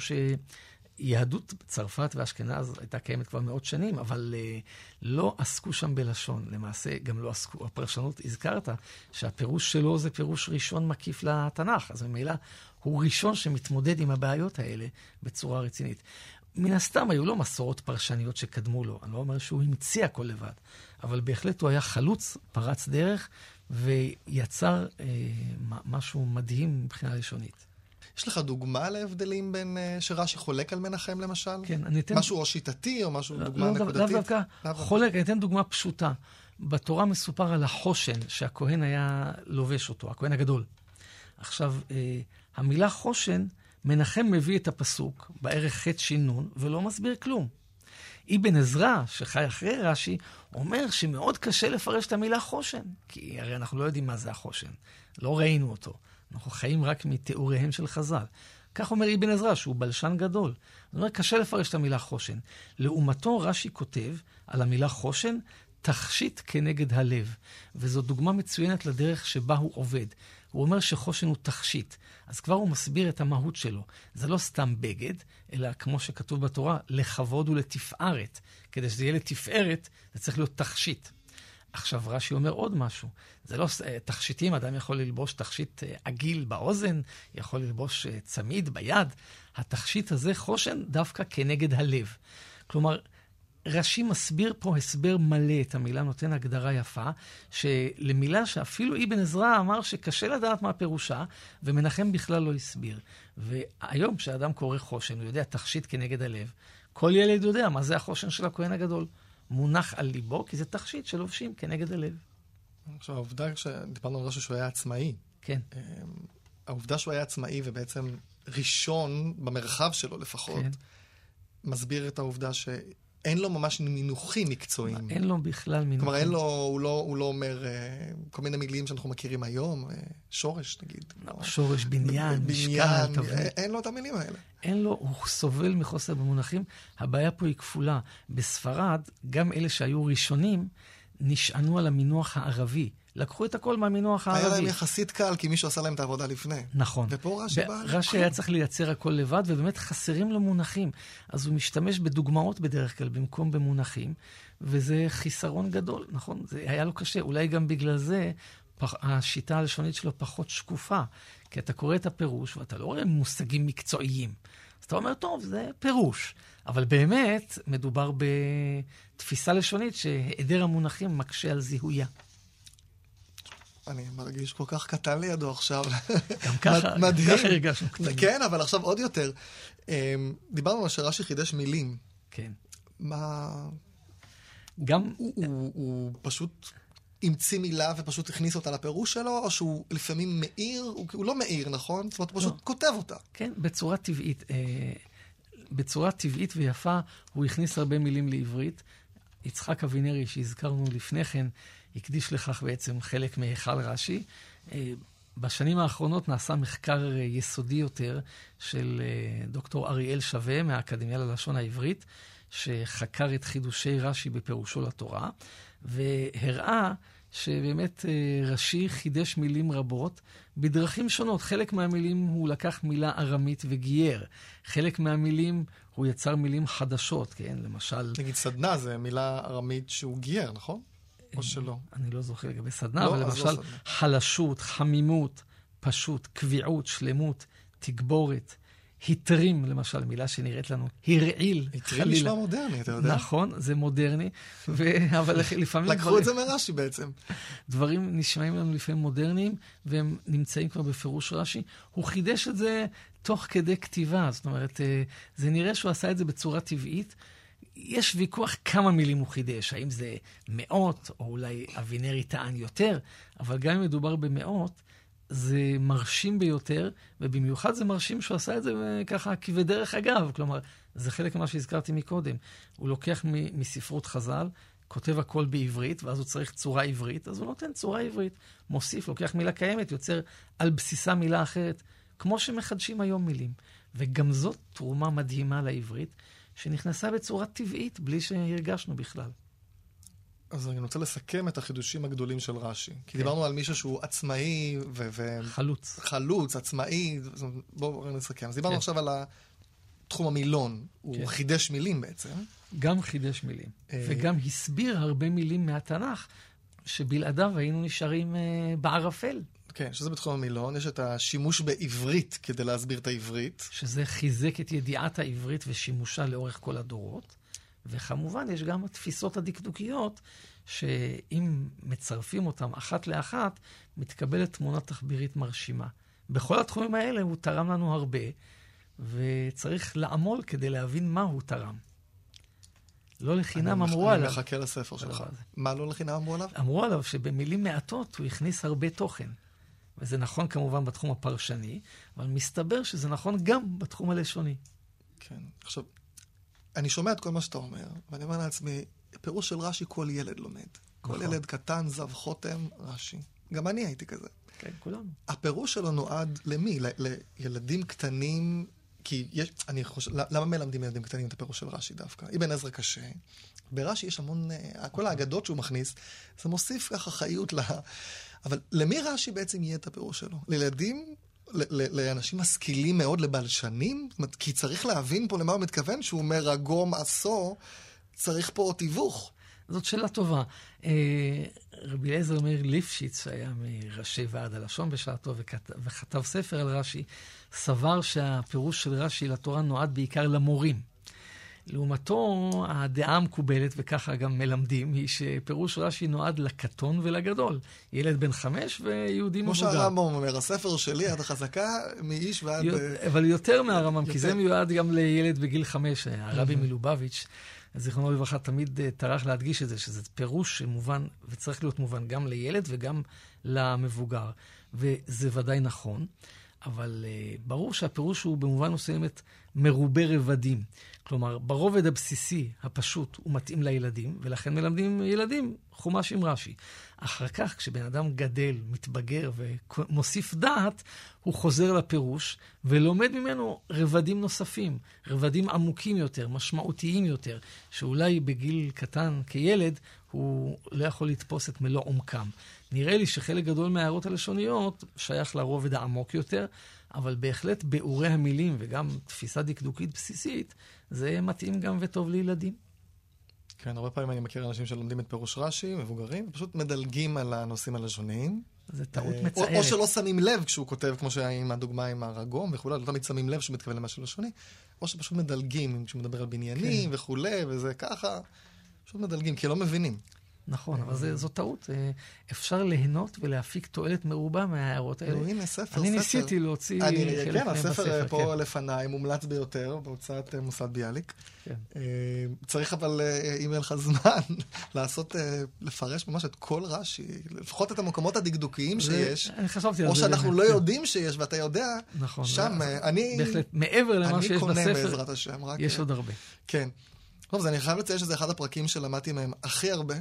שיהדות צרפת ואשכנז הייתה קיימת כבר מאות שנים, אבל uh, לא עסקו שם בלשון. למעשה, גם לא עסקו, הפרשנות, הזכרת, שהפירוש שלו זה פירוש ראשון מקיף לתנ"ך, אז ממילא הוא ראשון שמתמודד עם הבעיות האלה בצורה רצינית. מן הסתם היו לו מסורות פרשניות שקדמו לו. אני לא אומר שהוא המציא הכל לבד, אבל בהחלט הוא היה חלוץ, פרץ דרך, ויצר אה, משהו מדהים מבחינה לשונית. יש לך דוגמה להבדלים בין, אה, שרש"י חולק על מנחם למשל? כן, אני אתן... משהו או שיטתי, או משהו, לא- דוגמה לא, דו- נקודתית? לאו דווקא דווקא. חולק, אני אתן דוגמה פשוטה. בתורה מסופר על החושן שהכהן היה לובש אותו, הכהן הגדול. עכשיו, אה, המילה חושן, מנחם מביא את הפסוק בערך ח' ש"ן ולא מסביר כלום. אבן עזרא, שחי אחרי רש"י, אומר שמאוד קשה לפרש את המילה חושן, כי הרי אנחנו לא יודעים מה זה החושן, לא ראינו אותו, אנחנו חיים רק מתיאוריהם של חז"ל. כך אומר אבן עזרא, שהוא בלשן גדול. זאת אומרת, קשה לפרש את המילה חושן. לעומתו, רש"י כותב על המילה חושן, תכשיט כנגד הלב, וזו דוגמה מצוינת לדרך שבה הוא עובד. הוא אומר שחושן הוא תכשיט. אז כבר הוא מסביר את המהות שלו. זה לא סתם בגד, אלא כמו שכתוב בתורה, לכבוד ולתפארת. כדי שזה יהיה לתפארת, זה צריך להיות תכשיט. עכשיו רש"י אומר עוד משהו, זה לא אה, תכשיטים, אדם יכול ללבוש תכשיט אה, עגיל באוזן, יכול ללבוש אה, צמיד ביד. התכשיט הזה חושן דווקא כנגד הלב. כלומר, רש"י מסביר פה הסבר מלא את המילה, נותן הגדרה יפה, שלמילה שאפילו אבן עזרא אמר שקשה לדעת מה פירושה, ומנחם בכלל לא הסביר. והיום כשאדם קורא חושן, הוא יודע תכשיט כנגד הלב, כל ילד יודע מה זה החושן של הכהן הגדול. מונח על ליבו, כי זה תכשיט שלובשים כנגד הלב. עכשיו, העובדה שדיברנו על רש"י שהוא היה עצמאי. כן. אמ, העובדה שהוא היה עצמאי ובעצם ראשון במרחב שלו לפחות, כן. מסביר את העובדה ש... אין לו ממש מינוחים מקצועיים. אין לו בכלל מינוחים. כלומר, אין לו, הוא לא, הוא לא אומר uh, כל מיני מילים שאנחנו מכירים היום, uh, שורש נגיד. לא. שורש, בניין, משקל, תבנית. אין, אין לו את המילים האלה. אין לו, הוא סובל מחוסר במונחים. הבעיה פה היא כפולה. בספרד, גם אלה שהיו ראשונים, נשענו על המינוח הערבי. לקחו את הכל מהמינוח הערבי. היה להם יחסית קל, כי מישהו עשה להם את העבודה לפני. נכון. ופה רש"י בא... רש"י היה צריך לייצר הכל לבד, ובאמת חסרים לו מונחים. אז הוא משתמש בדוגמאות בדרך כלל, במקום במונחים, וזה חיסרון גדול, נכון? זה היה לו קשה. אולי גם בגלל זה השיטה הלשונית שלו פחות שקופה. כי אתה קורא את הפירוש, ואתה לא רואה מושגים מקצועיים. אז אתה אומר, טוב, זה פירוש. אבל באמת, מדובר בתפיסה לשונית שהיעדר המונחים מקשה על זיהויה. אני מרגיש כל כך קטן לידו עכשיו. גם ככה, מדהים. ככה הרגשנו קטנים. כן, אבל עכשיו עוד יותר. אמ, דיברנו על שרש"י חידש מילים. כן. מה... גם... הוא, הוא, הוא פשוט המציא מילה ופשוט הכניס אותה לפירוש שלו, או שהוא לפעמים מאיר, הוא, הוא לא מאיר, נכון? זאת אומרת, הוא פשוט לא. כותב אותה. כן, בצורה טבעית. אה, בצורה טבעית ויפה הוא הכניס הרבה מילים לעברית. יצחק אבינרי, שהזכרנו לפני כן, הקדיש לכך בעצם חלק מהיכל רש"י. אה, בשנים האחרונות נעשה מחקר אה, יסודי יותר של אה, דוקטור אריאל שווה מהאקדמיה ללשון העברית, שחקר את חידושי רש"י בפירושו לתורה, והראה שבאמת רש"י חידש מילים רבות בדרכים שונות. חלק מהמילים הוא לקח מילה ארמית וגייר. חלק מהמילים הוא יצר מילים חדשות, כן? למשל... נגיד סדנה זה מילה ארמית שהוא גייר, נכון? או שלא? אני לא זוכר לגבי סדנה, לא, אבל לא למשל לא חלשות, חמימות, פשוט, קביעות, שלמות, תגבורת. התרים, למשל, מילה שנראית לנו, הרעיל, חלילה. התרים נשמע מודרני, אתה יודע. נכון, זה מודרני, ו... אבל לפעמים... לקחו דברים... את זה מרש"י בעצם. דברים נשמעים לנו לפעמים מודרניים, והם נמצאים כבר בפירוש רש"י. הוא חידש את זה תוך כדי כתיבה, זאת אומרת, אה, זה נראה שהוא עשה את זה בצורה טבעית, יש ויכוח כמה מילים הוא חידש, האם זה מאות, או אולי אבינרי טען יותר, אבל גם אם מדובר במאות, זה מרשים ביותר, ובמיוחד זה מרשים שהוא עשה את זה אה, ככה כבדרך אגב. כלומר, זה חלק ממה שהזכרתי מקודם. הוא לוקח מספרות חז"ל, כותב הכל בעברית, ואז הוא צריך צורה עברית, אז הוא נותן צורה עברית. מוסיף, לוקח מילה קיימת, יוצר על בסיסה מילה אחרת, כמו שמחדשים היום מילים. וגם זאת תרומה מדהימה לעברית. שנכנסה בצורה טבעית, בלי שהרגשנו בכלל. אז אני רוצה לסכם את החידושים הגדולים של רש"י. כי כן. דיברנו על מישהו שהוא עצמאי ו... ו... חלוץ. חלוץ, עצמאי, בואו נסכם. אז דיברנו כן. עכשיו על תחום המילון. הוא כן. חידש מילים בעצם. גם חידש מילים. אה... וגם הסביר הרבה מילים מהתנ"ך, שבלעדיו היינו נשארים אה, בערפל. כן, שזה בתחום המילון. יש את השימוש בעברית כדי להסביר את העברית. שזה חיזק את ידיעת העברית ושימושה לאורך כל הדורות. וכמובן, יש גם התפיסות הדקדוקיות, שאם מצרפים אותן אחת לאחת, מתקבלת תמונה תחבירית מרשימה. בכל התחומים האלה הוא תרם לנו הרבה, וצריך לעמול כדי להבין מה הוא תרם. לא לחינם אמרו עליו. אני מחכה לספר שלך. מה לא לחינם אמרו עליו? אמרו עליו שבמילים מעטות הוא הכניס הרבה תוכן. וזה נכון כמובן בתחום הפרשני, אבל מסתבר שזה נכון גם בתחום הלשוני. כן. עכשיו, אני שומע את כל מה שאתה אומר, ואני אומר לעצמי, פירוש של רש"י כל ילד לומד. נכון. כל ילד קטן, זב חותם, רש"י. גם אני הייתי כזה. כן, כולנו. הפירוש שלו נועד למי? ל- לילדים קטנים, כי יש, אני חושב, למה מלמדים ילדים קטנים את הפירוש של רש"י דווקא? אבן עזרא קשה. ברש"י יש המון, אה, כל האגדות שהוא מכניס, זה מוסיף ככה חיות ל... אבל למי רש"י בעצם יהיה את הפירוש שלו? לילדים? לאנשים משכילים מאוד, לבלשנים? כי צריך להבין פה למה הוא מתכוון, שהוא אומר רגום עשור, צריך פה תיווך. זאת שאלה טובה. אה, רבי אליעזר מאיר ליפשיץ, היה מראשי ועד הלשון בשעתו וכתב, וכתב ספר על רש"י, סבר שהפירוש של רש"י לתורה נועד בעיקר למורים. לעומתו, הדעה המקובלת, וככה גם מלמדים, היא שפירוש רש"י נועד לקטון ולגדול. ילד בן חמש ויהודי מבוגר. כמו שהרמב"ם אומר, הספר שלי, את החזקה, מאיש ועד... אבל יותר מהרמב"ם, כי זה מיועד גם לילד בגיל חמש. הרבי מלובביץ', זיכרונו לברכה, תמיד אה, טרח להדגיש את זה, שזה פירוש שמובן, וצריך להיות מובן גם לילד וגם למבוגר. וזה ודאי נכון. אבל ברור שהפירוש הוא במובן מסוימת מרובה רבדים. כלומר, ברובד הבסיסי, הפשוט, הוא מתאים לילדים, ולכן מלמדים ילדים חומש עם רש"י. אחר כך, כשבן אדם גדל, מתבגר ומוסיף דעת, הוא חוזר לפירוש ולומד ממנו רבדים נוספים, רבדים עמוקים יותר, משמעותיים יותר, שאולי בגיל קטן, כילד, הוא לא יכול לתפוס את מלוא עומקם. נראה לי שחלק גדול מההערות הלשוניות שייך לרובד העמוק יותר, אבל בהחלט ביאורי המילים וגם תפיסה דקדוקית בסיסית, זה מתאים גם וטוב לילדים. כן, הרבה פעמים אני מכיר אנשים שלומדים את פירוש רש"י, מבוגרים, ופשוט מדלגים על הנושאים הלשוניים. זה טעות אה, מצערת. או, או שלא שמים לב כשהוא כותב, כמו שהיה עם הדוגמה עם הרגום וכולי, לא תמיד שמים לב שהוא מתכוון למשהו לשוני, או שפשוט מדלגים כשהוא מדבר על בניינים כן. וכולי, וזה ככה, פשוט מדלגים, כי לא מבינים. נכון, אבל זה, זו טעות. אה, אפשר ליהנות ולהפיק תועלת מרובה מההערות האלה. הנה, ספר, ספר. אני ניסיתי להוציא חלק מהם בספר. כן, הספר פה כן. לפניי, מומלץ ביותר, בהוצאת אה, מוסד ביאליק. כן. אה, צריך אבל, אם יהיה לך זמן, לעשות, לפרש ממש את כל רש"י, לפחות את המקומות הדקדוקיים שיש. אני חשבתי על זה. או שאנחנו לא כן. יודעים שיש, ואתה יודע, נכון, שם, אני... בהחלט, מעבר למה שיש בספר, אני קונה בעזרת השם. יש עוד הרבה. כן. טוב, אז אני חייב לציין שזה אחד הפרקים שלמדתי מהם הכי הרבה.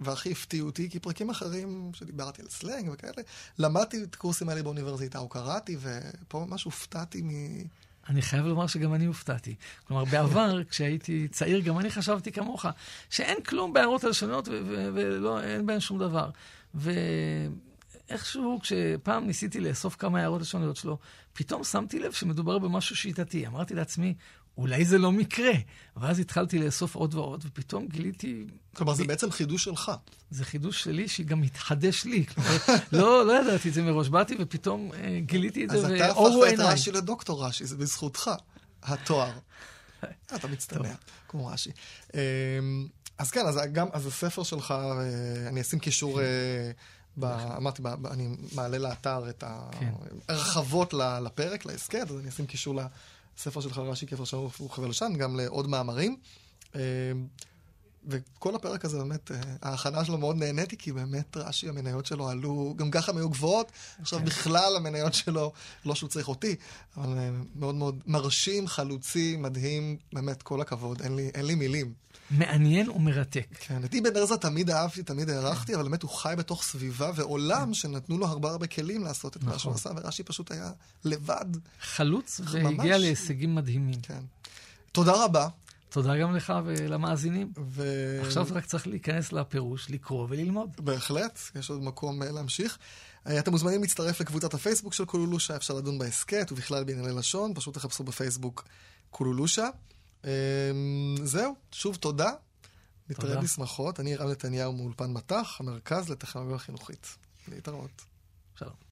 והכי הפתיעו אותי, כי פרקים אחרים שדיברתי על סלנג וכאלה, למדתי את הקורסים האלה באוניברסיטה, או קראתי, ופה ממש הופתעתי מ... אני חייב לומר שגם אני הופתעתי. כלומר, בעבר, כשהייתי צעיר, גם אני חשבתי כמוך, שאין כלום בהערות הלשונות ואין בהן שום דבר. ואיכשהו, כשפעם ניסיתי לאסוף כמה הערות לשוניות שלו, פתאום שמתי לב שמדובר במשהו שיטתי. אמרתי לעצמי, אולי זה לא מקרה. ואז התחלתי לאסוף עוד ועוד, ופתאום גיליתי... כלומר. זה בעצם חידוש שלך. זה חידוש שלי שגם מתחדש לי. כלומר, לא, לא ידעתי את זה מראש. באתי ופתאום אה, גיליתי את זה, ואורו עיניי. אז אתה הפכת את רש"י לדוקטור רש"י, זה בזכותך, התואר. אתה מצטנע, כמו רש"י. אמ, אז כן, אז גם, אז הספר שלך, אה, אני אשים קישור... אה, ב, אמרתי, ב, אני מעלה לאתר את ההרחבות כן. לפרק, להסכת, אז אני אשים קישור הספר שלך, רש"י כפר שלום וחבל לשן, גם לעוד מאמרים. אה, וכל הפרק הזה באמת, אה, ההכנה שלו מאוד נהניתי, כי באמת רש"י, המניות שלו עלו, גם ככה הם היו גבוהות, עכשיו כן. בכלל המניות שלו, לא שהוא צריך אותי, אבל אה, מאוד מאוד מרשים, חלוצי, מדהים, באמת, כל הכבוד, אין לי, אין לי מילים. מעניין ומרתק. כן, את אבן עזרא תמיד אהבתי, תמיד הערכתי, אבל באמת הוא חי בתוך סביבה ועולם שנתנו לו הרבה הרבה כלים לעשות את מה שהוא נכון. עשה, ורש"י פשוט היה לבד. חלוץ, והגיע להישגים מדהימים. כן. תודה רבה. תודה גם לך ולמאזינים. ו... עכשיו רק צריך להיכנס לפירוש, לקרוא וללמוד. בהחלט, יש עוד מקום אה, להמשיך. אה, אתם מוזמנים להצטרף לקבוצת הפייסבוק של קולולושה, אפשר לדון בהסכת ובכלל בענייני לשון, פשוט תחפשו בפייסבוק קולולושה. אמ, זהו, שוב תודה. נתראה בשמחות. אני רם נתניהו מאולפן מט"ח, המרכז לטכנולוגיה חינוכית. להתראות. שלום.